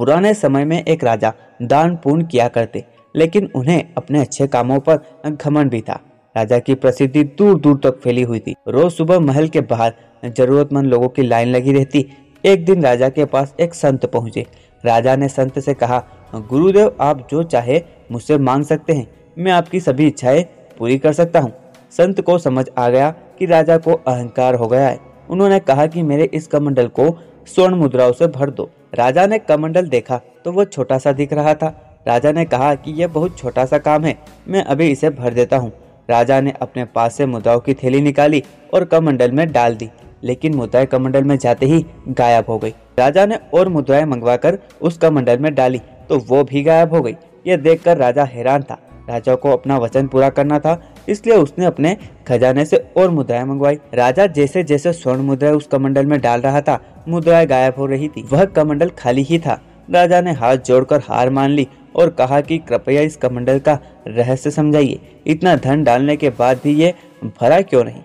पुराने समय में एक राजा दान पूर्ण किया करते, लेकिन उन्हें अपने अच्छे कामों पर घमंड भी था। राजा की प्रसिद्धि दूर दूर तक फैली हुई थी। रोज सुबह महल के बाहर जरूरतमंद लोगों की लाइन लगी रहती। एक दिन राजा के पास एक संत पहुँचे। राजा ने संत से कहा, गुरुदेव, आप जो चाहे मुझसे मांग सकते हैं। मैं आपकी सभी इच्छाएँ पूरी कर सकता हूँ। संत को समझ आ गया कि राजा को अहंकार हो गया है। उन्होंने कहा कि मेरे इस कमंडल को स्वर्ण मुद्राओं से भर दो। राजा ने कमंडल देखा तो वो छोटा सा दिख रहा था। राजा ने कहा कि यह बहुत छोटा सा काम है, मैं अभी इसे भर देता हूँ। राजा ने अपने पास से मुद्राओं की थैली निकाली और कमंडल में डाल दी, लेकिन मुद्राएँ कमंडल में जाते ही गायब हो गई। राजा ने और मुद्राएँ मंगवाकर उस कमंडल में डाली तो वो भी गायब हो गई। यह देखकर राजा हैरान था। राजा को अपना वचन पूरा करना था, इसलिए उसने अपने खजाने से और मुद्राएँ मंगवाई। राजा जैसे जैसे स्वर्ण मुद्राएँ उस कमंडल में डाल रहा था, मुद्राएँ गायब हो रही थी। वह कमंडल खाली ही था। राजा ने हाथ जोड़कर हार मान ली और कहा कि कृपया इस कमंडल का रहस्य समझाइए। इतना धन डालने के बाद भी ये भरा क्यों नहीं?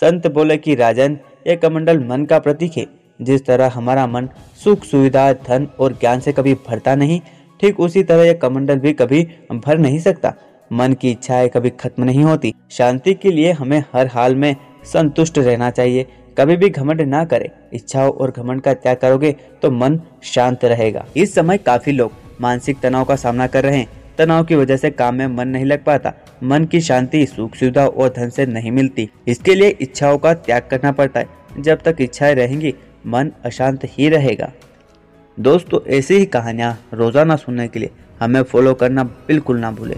संत बोले कि, राजन, ये कमंडल मन का प्रतीक है। जिस तरह हमारा मन सुख सुविधा धन और ज्ञान से कभी भरता नहीं ठीक उसी तरह यह कमंडल भी कभी भर नहीं सकता। मन की इच्छाएँ कभी खत्म नहीं होती। शांति के लिए हमें हर हाल में संतुष्ट रहना चाहिए। कभी भी घमंड ना करें। इच्छाओं और घमंड का त्याग करोगे तो मन शांत रहेगा। इस समय काफ़ी लोग मानसिक तनाव का सामना कर रहे हैं। तनाव की वजह से काम में मन नहीं लग पाता। मन की शांति सुख सुविधा और धन से नहीं मिलती। इसके लिए इच्छाओं का त्याग करना पड़ता है। जब तक इच्छाएँ रहेंगी, मन अशांत ही रहेगा। दोस्तों ऐसी ही कहानियाँ रोज़ाना सुनने के लिए हमें फॉलो करना बिल्कुल ना भूलें।